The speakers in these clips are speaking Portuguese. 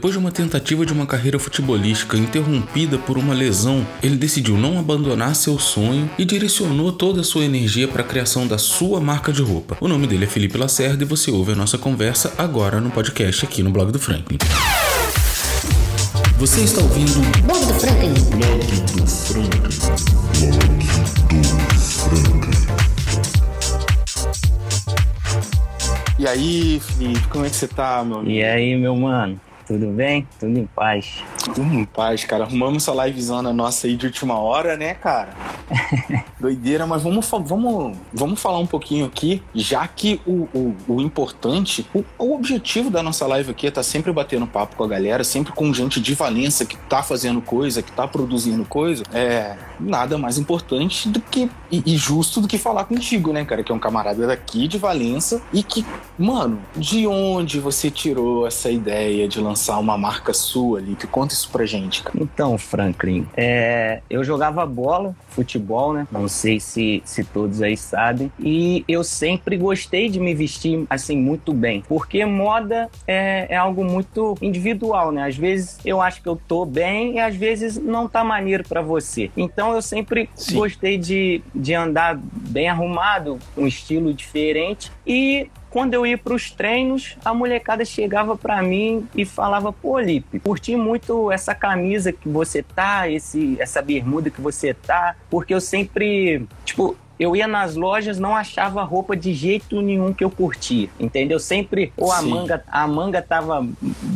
Depois de uma tentativa de uma carreira futebolística interrompida por uma lesão, ele decidiu não abandonar seu sonho e direcionou toda a sua energia para a criação da sua marca de roupa. O nome dele é Felipe Lacerda e você ouve a nossa conversa agora no podcast aqui no blog do Franklin. Você está ouvindo o blog do Franklin. Blog do Franklin. Blog do Franklin. E aí, Felipe, como é que você tá, meu amigo? E aí, meu mano? Tudo bem? Tudo em paz. Tudo em paz, cara. Arrumamos essa livezona nossa aí de última hora, né, cara? Doideira, mas vamos, vamos, vamos falar um pouquinho aqui, já que o, o, o importante, o, o, objetivo da nossa live aqui é estar tá sempre batendo papo com a galera, sempre com gente de Valença que tá fazendo coisa, que tá produzindo coisa. É nada mais importante do que e, e justo do que falar contigo, né, cara? Que é um camarada daqui de Valença e que, mano, de onde você tirou essa ideia de lançar lançar uma marca sua ali? Que conta isso pra gente, cara. Então, Franklin, é, eu jogava bola, futebol, né? Não sei se, se todos aí sabem. E eu sempre gostei de me vestir assim muito bem, porque moda é, é algo muito individual, né? Às vezes eu acho que eu tô bem e às vezes não tá maneiro para você. Então eu sempre Sim. gostei de, de andar bem arrumado, um estilo diferente e quando eu ia para os treinos, a molecada chegava para mim e falava: "Pô, Lipe, curti muito essa camisa que você tá, esse essa bermuda que você tá", porque eu sempre, tipo, eu ia nas lojas, não achava roupa de jeito nenhum que eu curtia, entendeu? Sempre ou a manga, a manga tava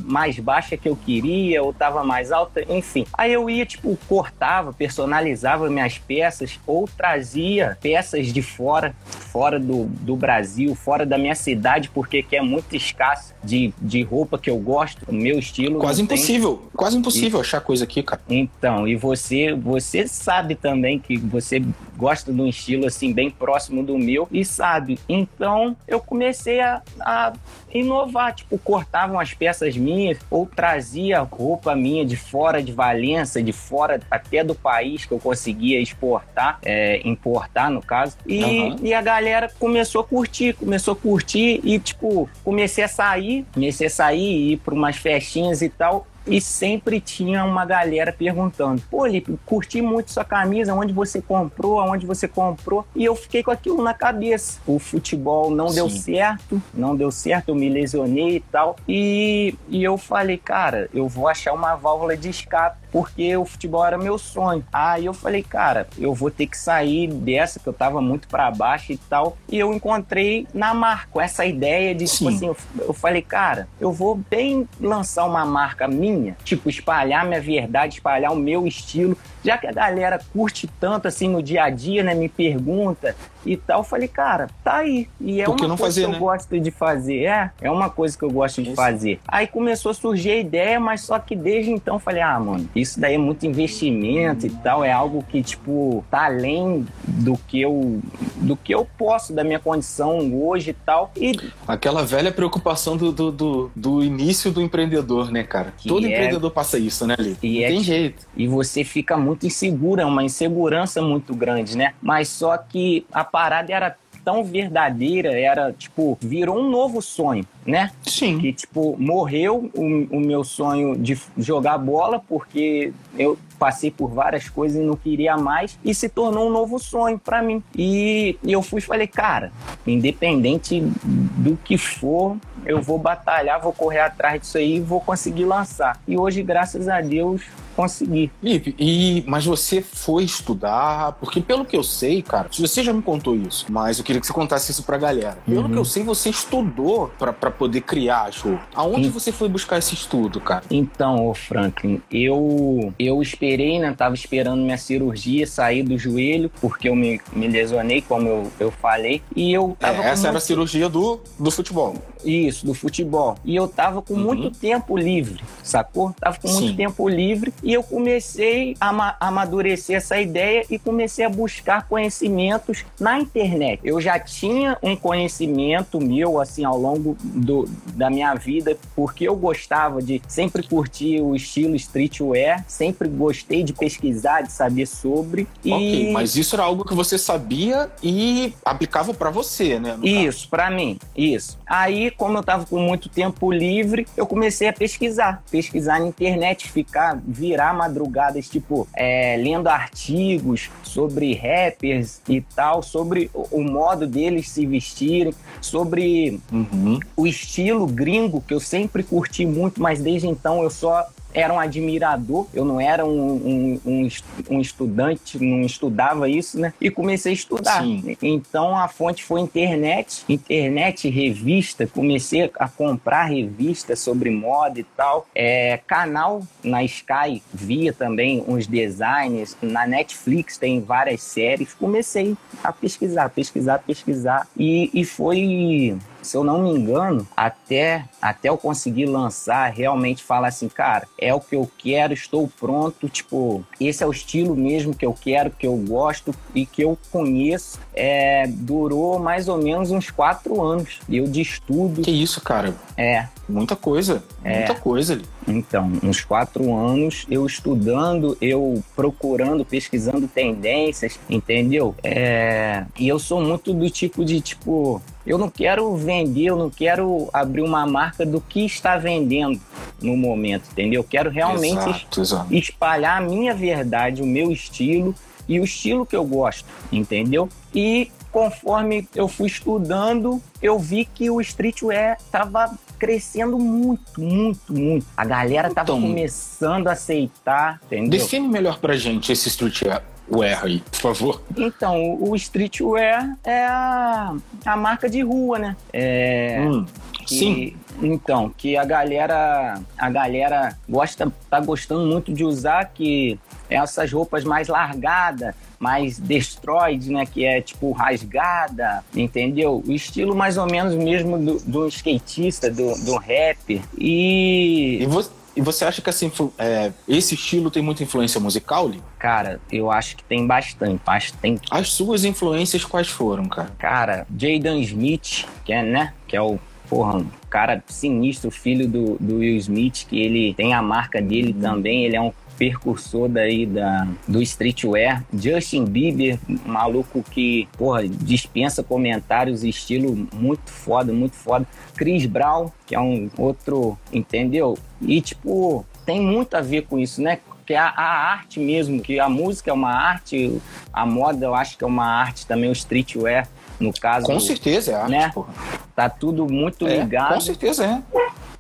mais baixa que eu queria, ou tava mais alta, enfim. Aí eu ia, tipo, cortava, personalizava minhas peças, ou trazia peças de fora, fora do, do Brasil, fora da minha cidade, porque que é muito escasso de, de roupa que eu gosto, o meu estilo. Quase impossível, tem. quase impossível e, achar coisa aqui, cara. Então, e você, você sabe também que você gosta de um estilo assim bem próximo do meu e sabe. Então eu comecei a, a inovar, tipo, cortavam as peças minhas ou trazia roupa minha de fora de Valença, de fora até do país que eu conseguia exportar, é, importar no caso. E, uhum. e a galera começou a curtir, começou a curtir e, tipo, comecei a sair, comecei a sair e ir para umas festinhas e tal e sempre tinha uma galera perguntando: Pô, Lipe, curti muito sua camisa, onde você comprou, aonde você comprou? E eu fiquei com aquilo na cabeça. O futebol não Sim. deu certo, não deu certo, eu me lesionei e tal. E, e eu falei, cara, eu vou achar uma válvula de escape porque o futebol era meu sonho. Aí eu falei, cara, eu vou ter que sair dessa, que eu tava muito para baixo e tal. E eu encontrei na marca essa ideia de, tipo Sim. tipo assim, eu, eu falei, cara, eu vou bem lançar uma marca minha, tipo, espalhar minha verdade, espalhar o meu estilo já que a galera curte tanto assim no dia a dia, né? Me pergunta e tal, eu falei, cara, tá aí. E é uma coisa que eu né? gosto de fazer. É, é uma coisa que eu gosto de isso. fazer. Aí começou a surgir a ideia, mas só que desde então eu falei, ah, mano, isso daí é muito investimento e tal, é algo que, tipo, tá além do que eu do que eu posso, da minha condição hoje e tal. E... Aquela velha preocupação do, do, do, do início do empreendedor, né, cara? Todo é... empreendedor passa isso, né, Li? E Não é tem jeito. E você fica muito muito insegura, é uma insegurança muito grande, né? Mas só que a parada era tão verdadeira, era tipo, virou um novo sonho, né? Sim. Que tipo, morreu o, o meu sonho de jogar bola, porque eu passei por várias coisas e não queria mais, e se tornou um novo sonho para mim. E, e eu fui e falei, cara, independente do que for, eu vou batalhar, vou correr atrás disso aí e vou conseguir lançar. E hoje, graças a Deus, consegui. Felipe, e, mas você foi estudar? Porque pelo que eu sei, cara, você já me contou isso, mas eu queria que você contasse isso pra galera. Pelo uhum. que eu sei, você estudou para poder criar show. Aonde você foi buscar esse estudo, cara? Então, ô Franklin, eu, eu esperei, né? Tava esperando minha cirurgia sair do joelho, porque eu me, me lesionei, como eu, eu falei, e eu tava. É, essa era a cirurgia do, do futebol. Isso, do futebol. E eu tava com uhum. muito tempo livre, sacou? Tava com muito Sim. tempo livre e eu comecei a amadurecer essa ideia e comecei a buscar conhecimentos na internet. Eu já tinha um conhecimento meu, assim, ao longo do, da minha vida, porque eu gostava de sempre curtir o estilo streetwear, sempre gostei de pesquisar, de saber sobre. Ok, mas isso era algo que você sabia e aplicava para você, né? Isso, para mim, isso. Aí, como eu tava com muito tempo livre, eu comecei a pesquisar. pesquisar na internet, ficar, virar madrugadas, tipo, é, lendo artigos sobre rappers e tal, sobre o, o modo deles se vestirem, sobre uhum. o estilo gringo, que eu sempre curti muito, mas desde então eu só era um admirador, eu não era um, um, um, estudante, não estudava isso, né? E comecei a estudar. Sim. Então a fonte foi internet, internet, revista, comecei a comprar revistas sobre moda e tal. É, canal na Sky, via também uns designers, na Netflix tem várias séries. Comecei a pesquisar, pesquisar, pesquisar. E, e foi se eu não me engano, até, até eu conseguir lançar, realmente falar assim, cara, é o que eu quero, estou pronto, tipo, esse é o estilo mesmo que eu quero, que eu gosto e que eu conheço, é, durou mais ou menos uns quatro anos. Eu de estudo. Que isso, cara? É. Muita coisa, é. muita coisa ali. Então, uns quatro anos eu estudando, eu procurando, pesquisando tendências, entendeu? É... E eu sou muito do tipo de, tipo, eu não quero vender, eu não quero abrir uma marca do que está vendendo no momento, entendeu? Eu quero realmente exato, exato. espalhar a minha verdade, o meu estilo e o estilo que eu gosto, entendeu? E conforme eu fui estudando, eu vi que o streetwear estava crescendo muito, muito, muito. A galera estava então, começando a aceitar, entendeu? Define melhor pra gente esse streetwear wear aí, por favor? Então, o streetwear é a, a marca de rua, né? É, hum, que, sim. Então, que a galera, a galera gosta, tá gostando muito de usar que essas roupas mais largadas, mais destroyed, né? Que é tipo rasgada, entendeu? O estilo mais ou menos mesmo do, do skatista, do, do rapper. E. E você e você acha que assim, é, esse estilo tem muita influência musical, Lee? Cara, eu acho que tem bastante. Tem... As suas influências quais foram, cara? Cara, Jaden Smith, que é, né? Que é o porra, um cara sinistro, filho do, do Will Smith, que ele tem a marca dele uhum. também, ele é um percursor daí da, do streetwear. Justin Bieber, maluco que, porra, dispensa comentários, estilo muito foda, muito foda. Chris Brown, que é um outro, entendeu? E, tipo, tem muito a ver com isso, né? que a, a, arte mesmo, que a música é uma arte, a moda eu acho que é uma arte também, o streetwear, no caso. Com certeza é arte, né? Porra. Tá tudo muito é, ligado. Com certeza é.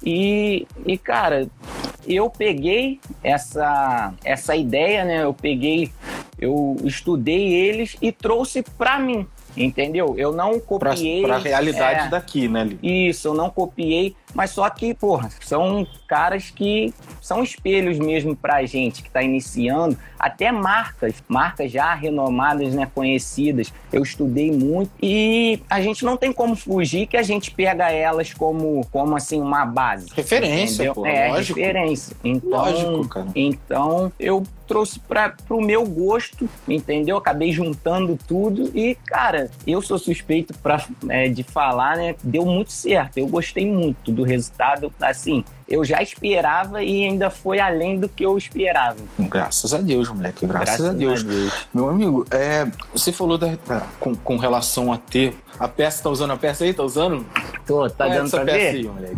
E, e, cara, eu peguei essa, essa ideia, né? Eu peguei, eu estudei eles e trouxe para mim, entendeu? Eu não copiei. Para a realidade é, daqui, né? Isso, eu não copiei mas só que, porra, são caras que são espelhos mesmo pra gente que tá iniciando, até marcas, marcas já renomadas, né, conhecidas. Eu estudei muito e a gente não tem como fugir que a gente pega elas como, como assim, uma base. Referência, pô, é, lógico. referência. Então, lógico, cara. Então, eu trouxe para o meu gosto, entendeu? Acabei juntando tudo e, cara, eu sou suspeito pra, é, de falar, né? Deu muito certo. Eu gostei muito do resultado, assim, eu já esperava e ainda foi além do que eu esperava. Graças a Deus, moleque, graças, graças a, Deus. a, Deus. Meu amigo, é, você falou da, com, com relação a ter. A peça, tá usando a peça aí? Tá usando? Tô, tá Qual é dando essa pra peça ver? aí, moleque?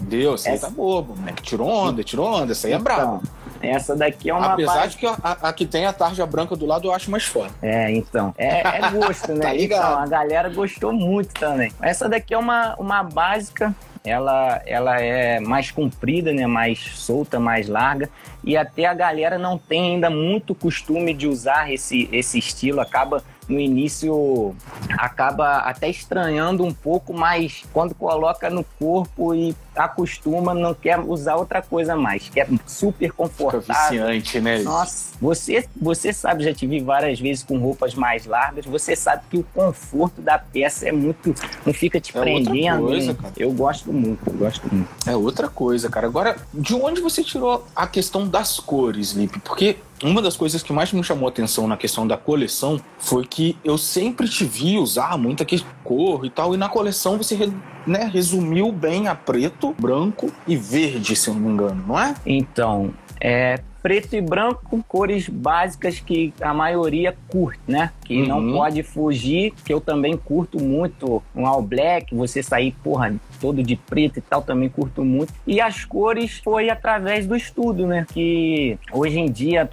Deus, essa aí tá bobo, moleque. Tirou onda, tirou onda, essa aí é então, brava. Essa daqui é uma. Apesar de que a, a, a, que tem a tarja branca do lado eu acho mais foda. É, então. É, é gosto, né? tá então, a galera gostou muito também. Essa daqui é uma, uma básica ela, ela é mais comprida, né? mais solta, mais larga. E até a galera não tem ainda muito costume de usar esse, esse estilo, acaba no início acaba até estranhando um pouco, mas quando coloca no corpo e acostuma, não quer usar outra coisa mais, que é super confortável. Fica viciante, né? Nossa, você, você sabe, já te vi várias vezes com roupas mais largas, você sabe que o conforto da peça é muito, não fica te é prendendo. Coisa, né? Eu gosto muito, eu gosto muito. É outra coisa, cara. Agora, de onde você tirou a questão das cores, Lipe? Porque uma das coisas que mais me chamou a atenção na questão da coleção foi que eu sempre te vi usar muita cor e tal, e na coleção você né, resumiu bem a preto, branco e verde, se eu não me engano, não é? Então, é preto e branco, cores básicas que a maioria curte, né? Que uhum. não pode fugir, que eu também curto muito. Um all black, você sair, porra, todo de preto e tal, também curto muito. E as cores foi através do estudo, né? Que hoje em dia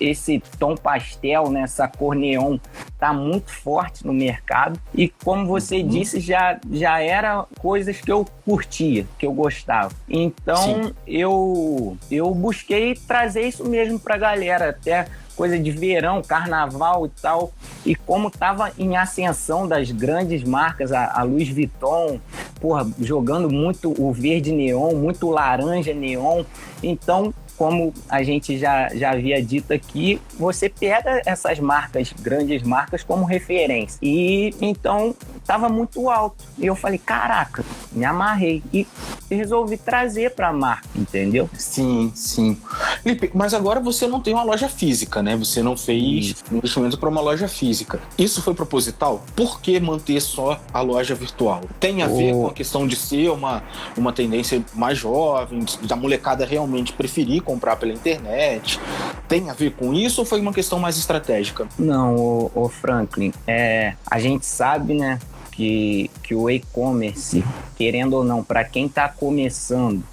esse tom pastel, né, essa cor neon, tá muito forte no mercado. E como você uhum. disse, já, já era coisas que eu curtia, que eu gostava. Então eu, eu busquei trazer isso mesmo pra galera, até coisa de verão, carnaval e tal. E como tava em ascensão das grandes marcas, a, a Louis Vuitton, porra, jogando muito o verde neon, muito laranja neon. Então como a gente já, já havia dito aqui, você pega essas marcas, grandes marcas, como referência. E então estava muito alto. E eu falei, caraca, me amarrei. E resolvi trazer para a marca, entendeu? Sim, sim. Lipe, mas agora você não tem uma loja física, né? Você não fez investimento para uma loja física. Isso foi proposital? Por que manter só a loja virtual? Tem a oh. ver com a questão de ser uma, uma tendência mais jovem, da molecada realmente preferir comprar pela internet? Tem a ver com isso ou foi uma questão mais estratégica? Não, o, o Franklin, é, a gente sabe, né, que, que o e-commerce, querendo ou não, para quem está começando,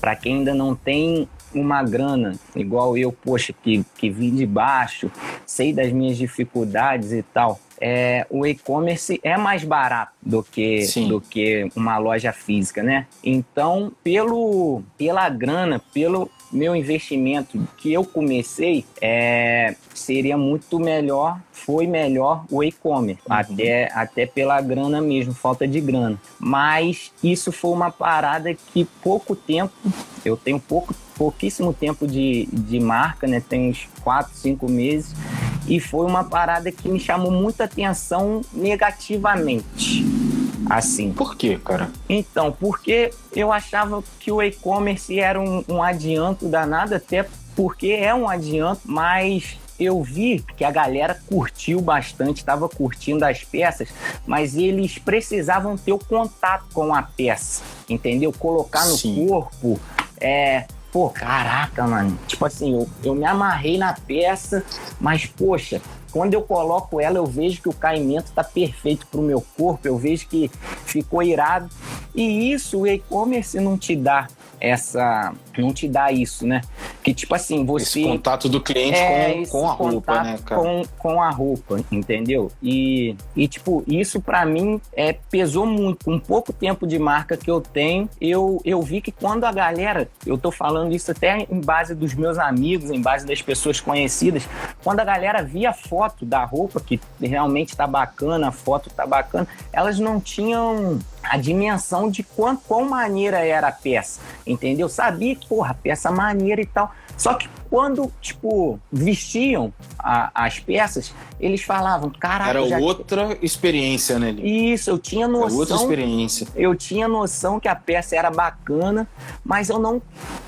para quem ainda não tem uma grana, igual eu, poxa, que, que vim de baixo, sei das minhas dificuldades e tal, é, o e-commerce é mais barato do que, do que uma loja física, né? Então, pelo, pela grana, pelo, meu investimento que eu comecei, é, seria muito melhor, foi melhor o e-commerce, uhum. até, até pela grana mesmo, falta de grana. Mas isso foi uma parada que pouco tempo, eu tenho pouco, pouquíssimo tempo de, de marca, né? Tem uns 4, 5 meses, e foi uma parada que me chamou muita atenção negativamente assim. Por quê, cara? Então, porque eu achava que o e-commerce era um, um adianto danado, até porque é um adianto, mas eu vi que a galera curtiu bastante, estava curtindo as peças, mas eles precisavam ter o contato com a peça, entendeu? Colocar no Sim. corpo, é, pô, caraca, mano. Tipo assim, eu, eu me amarrei na peça, mas, poxa, quando eu coloco ela, eu vejo que o caimento está perfeito para o meu corpo, eu vejo que ficou irado. E isso o e-commerce não te dá essa. Não te dá isso, né? Que tipo assim, você. Esse contato do cliente é, com, com a roupa, né, cara? Com, com a roupa, entendeu? E, e tipo, isso para mim é, pesou muito. Com pouco tempo de marca que eu tenho, eu, eu vi que quando a galera, eu tô falando isso até em base dos meus amigos, em base das pessoas conhecidas, quando a galera via a foto da roupa, que realmente tá bacana, a foto tá bacana, elas não tinham a dimensão de quão, quão maneira era a peça, entendeu? Sabia que, porra, peça maneira e tal. Só que quando, tipo, vestiam a, as peças, eles falavam, caraca. Era já... outra experiência, né? Isso, eu tinha noção. Era outra experiência. Eu tinha noção que a peça era bacana, mas eu não,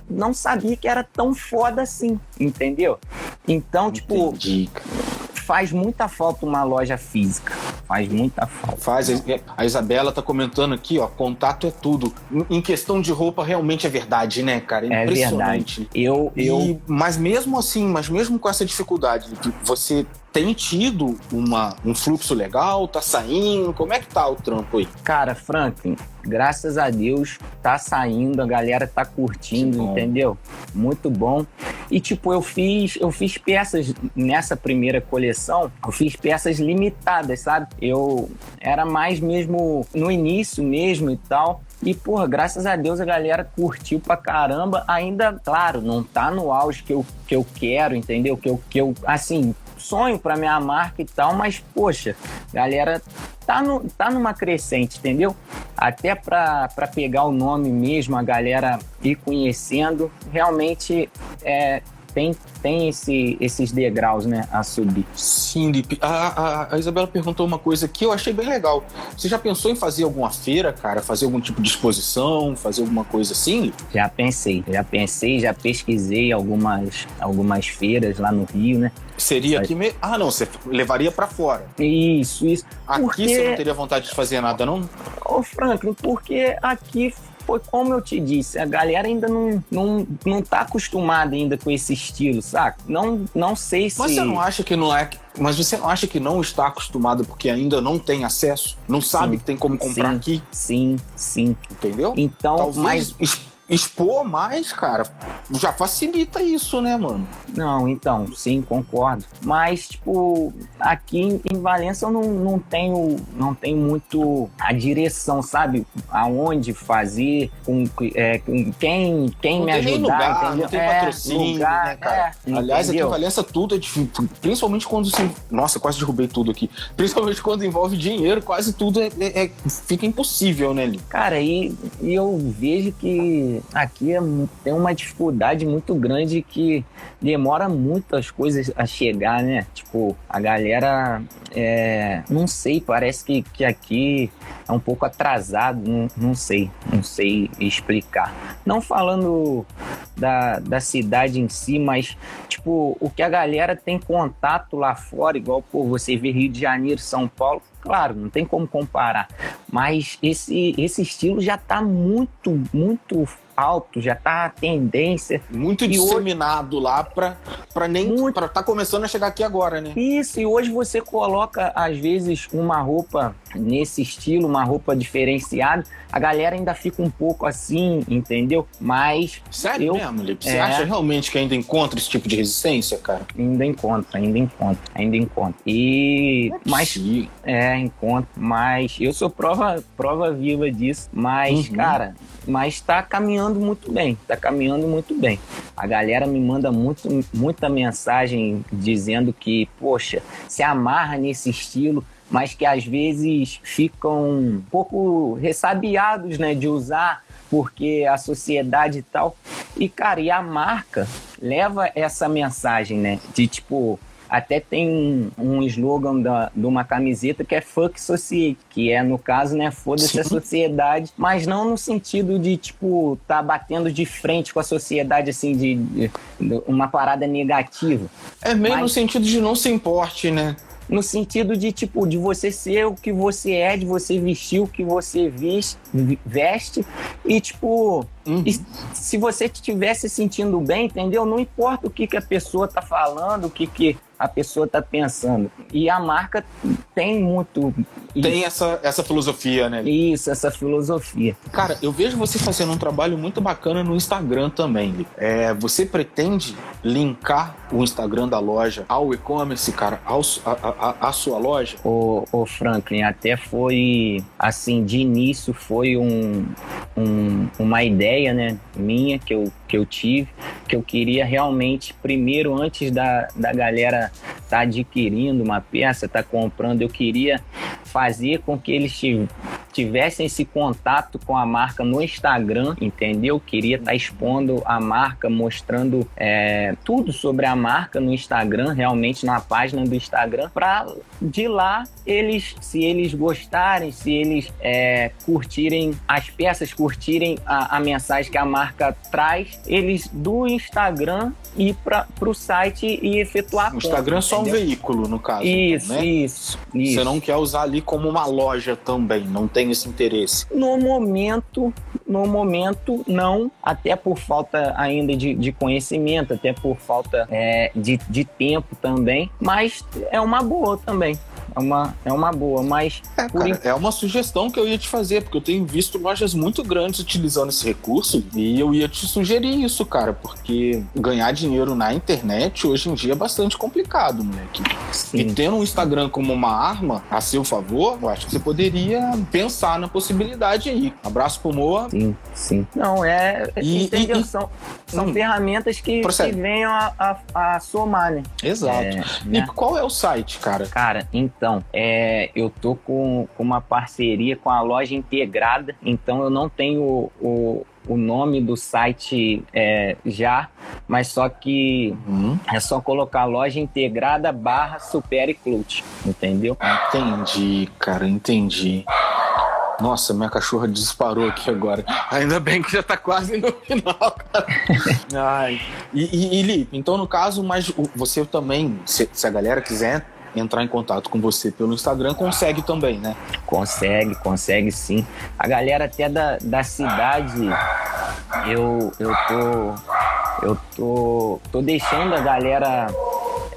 não sabia que era tão foda assim, entendeu? Então, tipo, Entendi. tipo faz muita falta uma loja física. Faz muita falta. Faz. A Isabela tá comentando aqui, ó, contato é tudo. Em questão de roupa, realmente é verdade, né, cara? É verdade. Eu, eu... E, mas mesmo assim, mas mesmo com essa dificuldade, você tem tido uma, um fluxo legal? Tá saindo? Como é que tá o trampo aí? Cara, Franklin, graças a Deus tá saindo, a galera tá curtindo, entendeu? Muito bom. E tipo, eu fiz, eu fiz peças nessa primeira coleção, eu fiz peças limitadas, sabe? Eu era mais mesmo no início mesmo e tal. E, porra, graças a Deus a galera curtiu pra caramba. Ainda, claro, não tá no auge que eu, que eu quero, entendeu? Que eu, que eu assim, sonho para minha marca e tal, mas poxa, galera tá, no, tá numa crescente, entendeu? Até para pegar o nome mesmo, a galera ir conhecendo, realmente é, tem, tem esse, esses degraus, né, a subir. Sim, Lipe. A, a, a, Isabela perguntou uma coisa que eu achei bem legal. Você já pensou em fazer alguma feira, cara? Fazer algum tipo de exposição, fazer alguma coisa assim, Lipe? Já pensei, já pensei, já pesquisei algumas, algumas feiras lá no Rio, né? Seria aqui mesmo? Ah, não, você levaria para fora. Isso, isso. Aqui porque... você não teria vontade de fazer nada, não? Ô, Franklin, porque aqui foi como eu te disse, a galera ainda não, não, não tá acostumada ainda com esse estilo, saca? Não, não sei se. Mas você não acha que não é. Mas você não acha que não está acostumado porque ainda não tem acesso? Não sabe Sim. que tem como comprar sim, aqui? Sim, sim. Entendeu? Então, Talvez mas expor mais, cara, já facilita isso, né, mano? Não, então, sim, concordo. Mas, tipo, aqui em- Valença eu não, não tenho não tenho muito a direção, sabe? Aonde fazer, com, é, com quem, quem Não me tem ajudar, lugar, entendeu? não tem É, patrocínio, lugar, né, cara? é, Aliás, aqui em entendeu? Valença tudo é difícil, principalmente quando se... Nossa, quase derrubei tudo aqui. Principalmente quando envolve dinheiro, quase tudo é, é- é- fica impossível, né, Li? Cara, e, e eu vejo que aqui é tem uma dificuldade muito grande que demora muito as coisas a chegar, né? Tipo, a galera, é, não sei, parece que, que aqui é um pouco atrasado, não, não sei, não sei explicar. Não falando da, da cidade em si, mas, tipo, o que a galera tem contato lá fora, igual, pô, você vê Rio de Janeiro, São Paulo, claro, não tem como comparar, mas esse, esse estilo já tá muito, muito alto, já tá a tendência. Muito E hoje- disseminado lá pra, pra nem... Muito. Pra tá começando a chegar aqui agora, né? Isso, e hoje você coloca, às vezes, uma roupa nesse estilo, uma roupa diferenciada, a galera ainda fica um pouco assim, entendeu? Mas Sério Eu- mesmo, Lipe? Você É. acha realmente que ainda encontra esse tipo de resistência, cara? ainda encontra, ainda encontra, ainda encontra. E. Mas Sim. É, encontro, mas eu sou prova, prova viva disso. Mas, Uhum. cara, mas tá caminhando muito bem, tá caminhando muito bem. A galera me manda muito, muita mensagem dizendo que, poxa, se amarra nesse estilo, mas que às vezes ficam um pouco ressabiados, né, de usar porque a sociedade e tal. E, cara, e a marca leva essa mensagem, né, de tipo, até tem um, um slogan da, de uma camiseta que é Fuck Society, que é, no caso, né, foda-se a sociedade, mas não no sentido de, tipo, tá batendo de frente com a sociedade, assim, de, de- de uma parada negativa. É meio Mas- no sentido de não se importe, né? No sentido de, tipo, de você ser o que você é, de você vestir o que você veste e, tipo, Uhum. e se você estiver se sentindo bem, entendeu? Não importa o que, que a pessoa tá falando, o que, que a pessoa tá pensando. E a marca tem muito Tem essa, essa filosofia, né? isso, essa filosofia. Cara, eu vejo você fazendo um trabalho muito bacana no Instagram também. É, você pretende linkar o Instagram da loja ao e-commerce, cara, ao, a- a- a sua loja? O, o Franklin até foi assim de início foi um, um- uma ideia né minha que eu, que eu tive que eu queria realmente primeiro antes da, da galera tá adquirindo uma peça tá comprando eu queria fazer com que eles tiv- tivessem esse contato com a marca no Instagram entendeu queria estar expondo a marca mostrando é, tudo sobre a marca no Instagram realmente na página do Instagram para de lá eles, se eles gostarem, se eles é, curtirem as peças, curtirem a, a mensagem que a marca traz, eles do Instagram ir para o site e efetuar O compra, Instagram é só um entendeu? veículo, no caso. Isso, né? isso, isso. Você não quer usar ali como uma loja também, não tem esse interesse. No momento, no momento, não, até por falta ainda de, de conhecimento, até por falta é, de, de tempo também, mas é uma boa também. É uma, é uma boa, mas É, cara, é uma sugestão que eu ia te fazer, porque eu tenho visto lojas muito grandes utilizando esse recurso e eu ia te sugerir isso, cara, porque ganhar dinheiro na internet hoje em dia é bastante complicado, moleque. E sim. tendo um Instagram como uma arma a seu favor, eu acho que você poderia pensar na possibilidade aí. Abraço pro Moa. Sim, sim. Não, é. E- entendeu? e- são são Hum. ferramentas que, que venham a, a, a somar, né? Exato. É, E né? qual é o site, cara? Cara, então, é, eu tô com, com uma parceria com a loja integrada, então eu não tenho o, o, o nome do site é, já, mas só que Hum, é só colocar loja integrada barra Superclute, entendeu? entendi, cara, entendi. Nossa, minha cachorra disparou aqui agora. Ainda bem que já tá quase no final, cara. Ai. E, e, e, Li, então no caso, mas você também, se, se a galera quiser entrar em contato com você pelo Instagram, consegue também, né? Consegue, consegue sim. A galera até da, da cidade, eu, eu tô. Eu tô, tô deixando a galera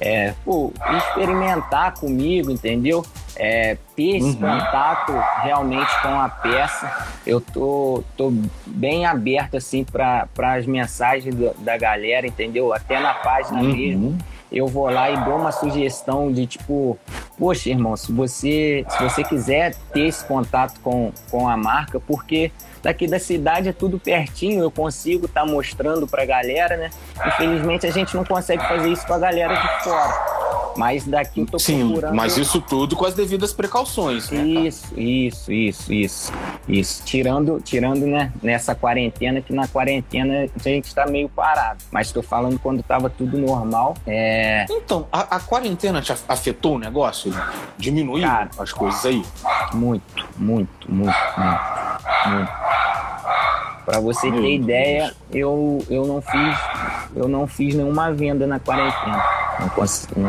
é, pô, experimentar comigo, entendeu? É, ter esse uhum. contato realmente com a peça. Eu tô, tô bem aberto assim para as mensagens do, da galera, entendeu? Até na página uhum. mesmo eu vou lá e dou uma sugestão de tipo, poxa, irmão, se você, se você quiser ter esse contato com, com a marca, porque daqui da cidade é tudo pertinho, eu consigo estar tá mostrando pra galera, né? Infelizmente a gente não consegue fazer isso com a galera de fora. Mas daqui eu tô Sim, procurando... mas isso tudo com as devidas precauções, né? Isso, isso, isso, isso. Isso. Tirando, tirando né, nessa quarentena, que na quarentena a gente tá meio parado. Mas tô falando quando tava tudo normal. É... Então, a, a quarentena te afetou o negócio? Diminuiu Cara, as coisas aí? Muito, muito, muito, muito. muito. Para você Meu ter Deus. ideia, eu, eu não fiz eu não fiz nenhuma venda na quarentena. Não consegui.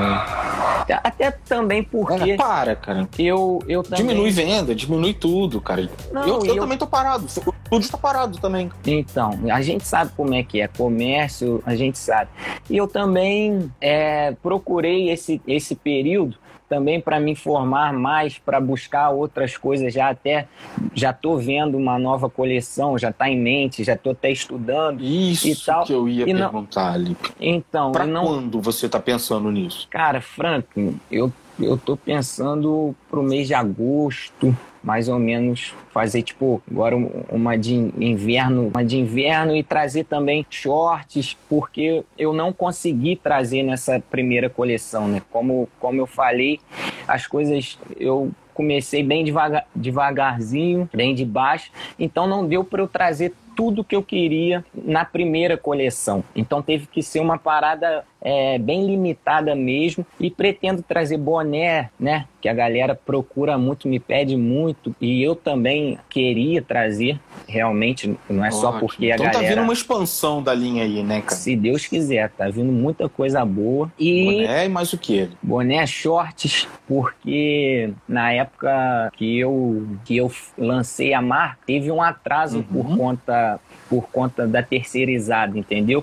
Até também porque. É, para, cara. Eu, eu também... Diminui venda, diminui tudo, cara. Não, eu, eu, eu, também tô parado. Tudo está parado também. Então, a gente sabe como é que é comércio, a gente sabe. E eu também é, procurei esse, esse período também para me informar mais, para buscar outras coisas. Já até já estou vendo uma nova coleção, já está em mente, já estou até estudando Isso e tal. que eu ia e perguntar ali. Então, para não... quando você está pensando nisso? Cara, Franklin, eu eu tô pensando pro mês de agosto, mais ou menos fazer tipo agora uma de inverno, uma de inverno e trazer também shorts, porque eu não consegui trazer nessa primeira coleção, né? Como como eu falei, as coisas eu comecei bem devagar, devagarzinho, bem de baixo, então não deu para eu trazer tudo que eu queria na primeira coleção. Então teve que ser uma parada é, bem limitada mesmo e pretendo trazer boné, né? Que a galera procura muito, me pede muito e eu também queria trazer. Realmente, não é Ótimo. só porque a então galera. Então tá vindo uma expansão da linha aí, né, cara? Se Deus quiser, tá vindo muita coisa boa. E boné e mais o que? Boné, shorts, porque na época que eu que eu lancei a marca, teve um atraso uhum. por conta por conta da terceirizada, entendeu?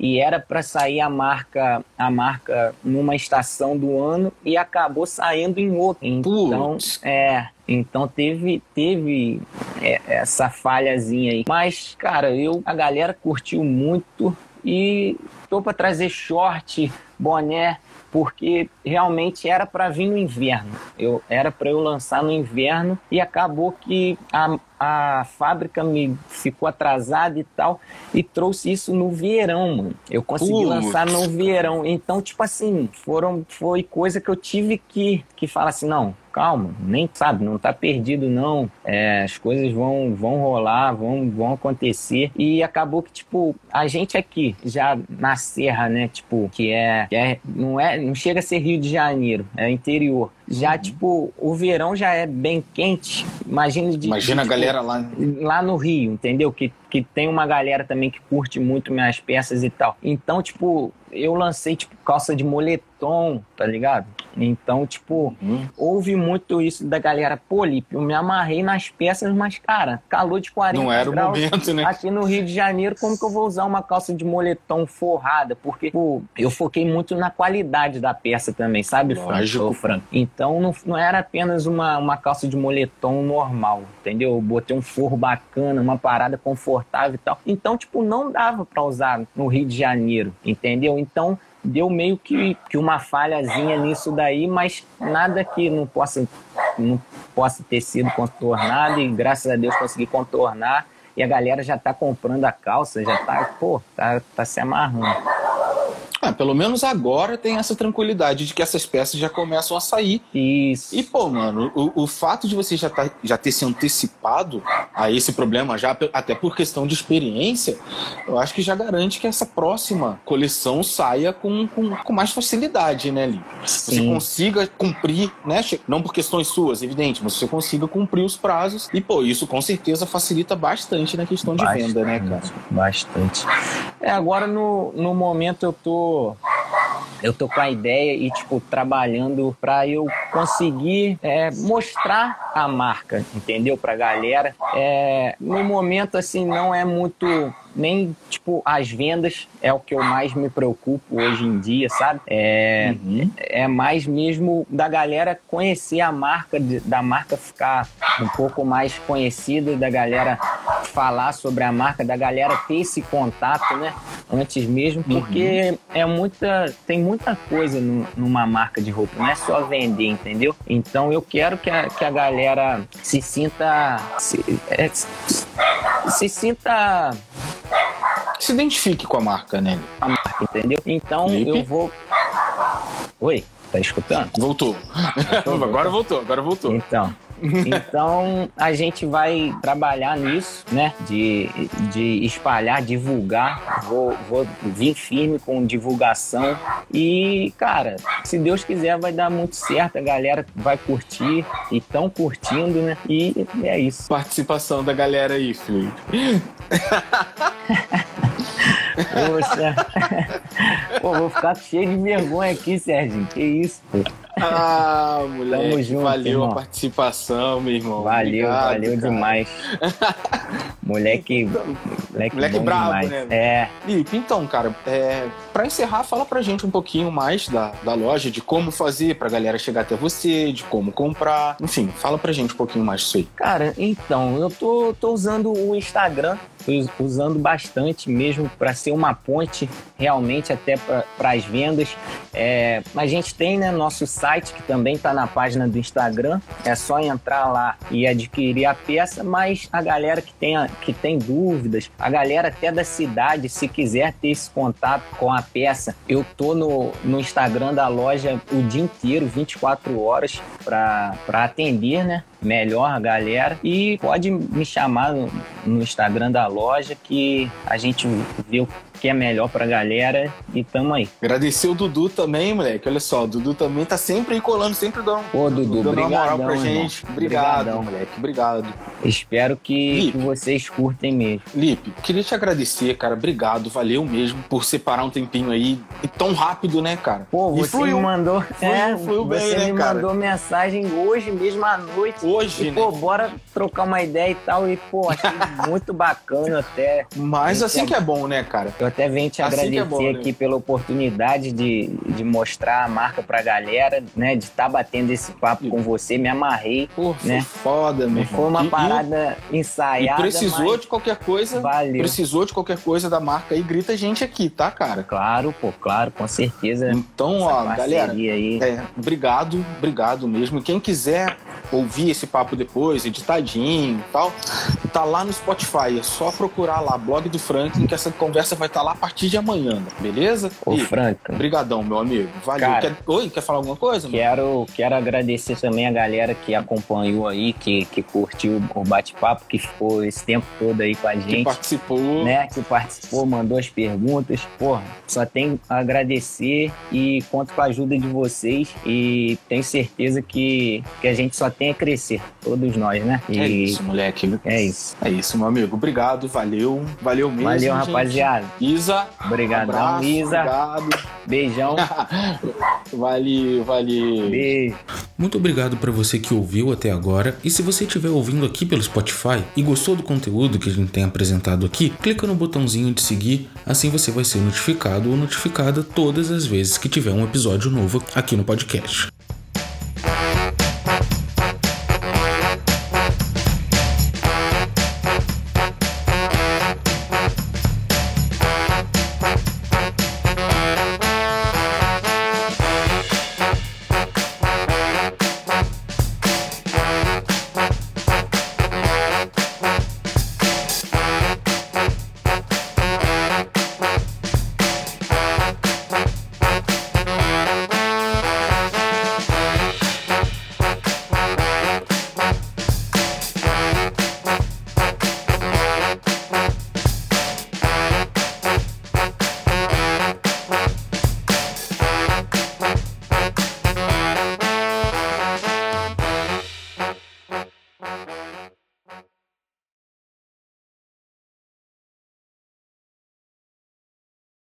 E era para sair a marca a marca numa estação do ano e acabou saindo em outra. Então, Putz. é, então teve teve é, essa falhazinha aí. Mas, cara, eu a galera curtiu muito e tô para trazer short, boné porque realmente era para vir no inverno. Eu era para eu lançar no inverno e acabou que a, a fábrica me ficou atrasada e tal e trouxe isso no verão, mano. Eu consegui lançar no verão. Então, tipo assim, foram foi coisa que eu tive que que falar assim, não, calma, nem sabe, não tá perdido não. É, as coisas vão vão rolar, vão vão acontecer e acabou que tipo a gente aqui já na serra, né, tipo que é, que é não é não chega a ser Rio de Janeiro, é interior. Já, uhum. tipo, o verão já é bem quente. Imagina de, Imagina de, a galera lá. Lá no Rio, entendeu? Que, que tem uma galera também que curte muito minhas peças e tal. Então, tipo, eu lancei, tipo, calça de moletom, tá ligado? Então, tipo, uhum. houve muito isso da galera, pô, Lipe, eu me amarrei nas peças, mas, cara, calor de 40 Não era graus o momento, né? aqui no Rio de Janeiro, como que eu vou usar uma calça de moletom forrada? Porque, pô, eu foquei muito na qualidade da peça também, sabe, Franco? Franco? Então, não, não era apenas uma, uma calça de moletom normal, entendeu? Eu botei um forro bacana, uma parada confortável e tal. Então, tipo, não dava para usar no Rio de Janeiro, entendeu? Então, deu meio que, que uma falhazinha nisso daí, mas nada que não possa, não possa ter sido contornado e graças a Deus consegui contornar e a galera já tá comprando a calça, já tá, pô, tá, tá se amarrando. Pelo menos agora tem essa tranquilidade de que essas peças já começam a sair. Isso. E, pô, mano, o, o fato de você já, tá, já ter se antecipado a esse problema, já até por questão de experiência, eu acho que já garante que essa próxima coleção saia com, com, com mais facilidade, né, Li? Você consiga cumprir, né? Não por questões suas, evidente, mas você consiga cumprir os prazos. E, pô, isso com certeza facilita bastante na questão de bastante, venda, né, cara? Bastante. É, agora no, no momento eu tô eu tô com a ideia e, tipo, trabalhando para eu conseguir é, mostrar a marca, entendeu? Pra galera. É, no momento, assim, não é muito nem tipo as vendas é o que eu mais me preocupo hoje em dia, sabe? É, uhum. é mais mesmo da galera conhecer a marca, da marca ficar um pouco mais conhecida, da galera falar sobre a marca, da galera ter esse contato, né? Antes mesmo, porque uhum. é muita, tem muita coisa no, numa marca de roupa, não é só vender, entendeu? Então eu quero que a, que a galera se sinta. Se, é, se sinta se identifique com a marca, né? A marca, entendeu? Então eu vou. Oi, tá escutando? Voltou. agora voltou, agora voltou. Então, então a gente vai trabalhar nisso, né? De, de espalhar, divulgar. Vou, vou vir firme com divulgação. E, cara, se Deus quiser, vai dar muito certo. A galera vai curtir e estão curtindo, né? E é isso. Participação da galera aí, filho. Poxa. Pô, vou ficar cheio de vergonha aqui, Serginho. Que isso, pô. Ah, moleque, Tamo junto, valeu irmão. a participação, meu irmão. Valeu, Obrigado, valeu cara. demais. moleque, moleque, moleque bravo, demais. né? É. Felipe, então, cara, é, para encerrar, fala pra gente um pouquinho mais da, da loja, de como fazer pra galera chegar até você, de como comprar. Enfim, fala pra gente um pouquinho mais disso aí. Cara, então, eu tô, tô usando o Instagram usando bastante mesmo para ser uma ponte realmente até para as vendas. É, a gente tem né, nosso site que também está na página do Instagram, é só entrar lá e adquirir a peça, mas a galera que tem, que tem dúvidas, a galera até da cidade, se quiser ter esse contato com a peça, eu tô no, no Instagram da loja o dia inteiro, 24 horas, para atender, né? Melhor galera. E pode me chamar no, Instagram da loja que a gente vê o que é melhor pra galera e tamo aí. Agradecer o Dudu também, moleque. Olha só, o Dudu também tá sempre aí colando, sempre dando, Pô, Dudu, dando uma moral pra gente. Obrigado, Obrigadão. moleque. Obrigado. Espero que, que, vocês curtem mesmo. Lipe, queria te agradecer, cara. Obrigado, valeu mesmo por separar um tempinho aí e tão rápido, né, cara? Pô, você me mandou. Fluiu, é, fluiu bem, você né, me cara? mandou mensagem hoje mesmo à noite. Hoje, e, né? Pô, bora trocar uma ideia e tal. E, pô, achei muito bacana até. Mas assim que é bom, né, cara? Eu até venho te assim agradecer é bom, né? aqui pela oportunidade de, de mostrar a marca pra galera, né? De estar tá batendo esse papo com você. Me amarrei. Pô, né? foda, meu Foi uma parada e, ensaiada. E precisou de qualquer coisa. Valeu. Precisou de qualquer coisa da marca aí, grita a gente aqui, tá, cara? Claro, pô, claro, com certeza. Então, ó, galera. Aí. É, obrigado, obrigado mesmo. Quem quiser ouvir esse papo depois, editadinho e tal, tá lá no Spotify. É só procurar lá, blog do Franklin, que essa conversa vai estar tá lá a partir de amanhã, beleza? Ô, e, Franklin. Brigadão, meu amigo. Valeu. Cara, quer, oi, quer falar alguma coisa? Quero, quero agradecer também a galera que acompanhou aí, que, que curtiu o bate-papo, que ficou esse tempo todo aí com a gente. Que participou. Né? Que participou, mandou as perguntas. Porra, só tenho a agradecer e conto com a ajuda de vocês e tenho certeza que, que a gente só tem a crescer, todos nós, né? E é isso, moleque. É isso. É isso, meu amigo. Obrigado, valeu. Valeu mesmo. Valeu, gente. rapaziada. Isa. Obrigadão, um Isa. Obrigado. Beijão. valeu, valeu. Beijo. Muito obrigado para você que ouviu até agora. E se você estiver ouvindo aqui pelo Spotify e gostou do conteúdo que a gente tem apresentado aqui, clica no botãozinho de seguir, assim você vai ser notificado ou notificada todas as vezes que tiver um episódio novo aqui no podcast.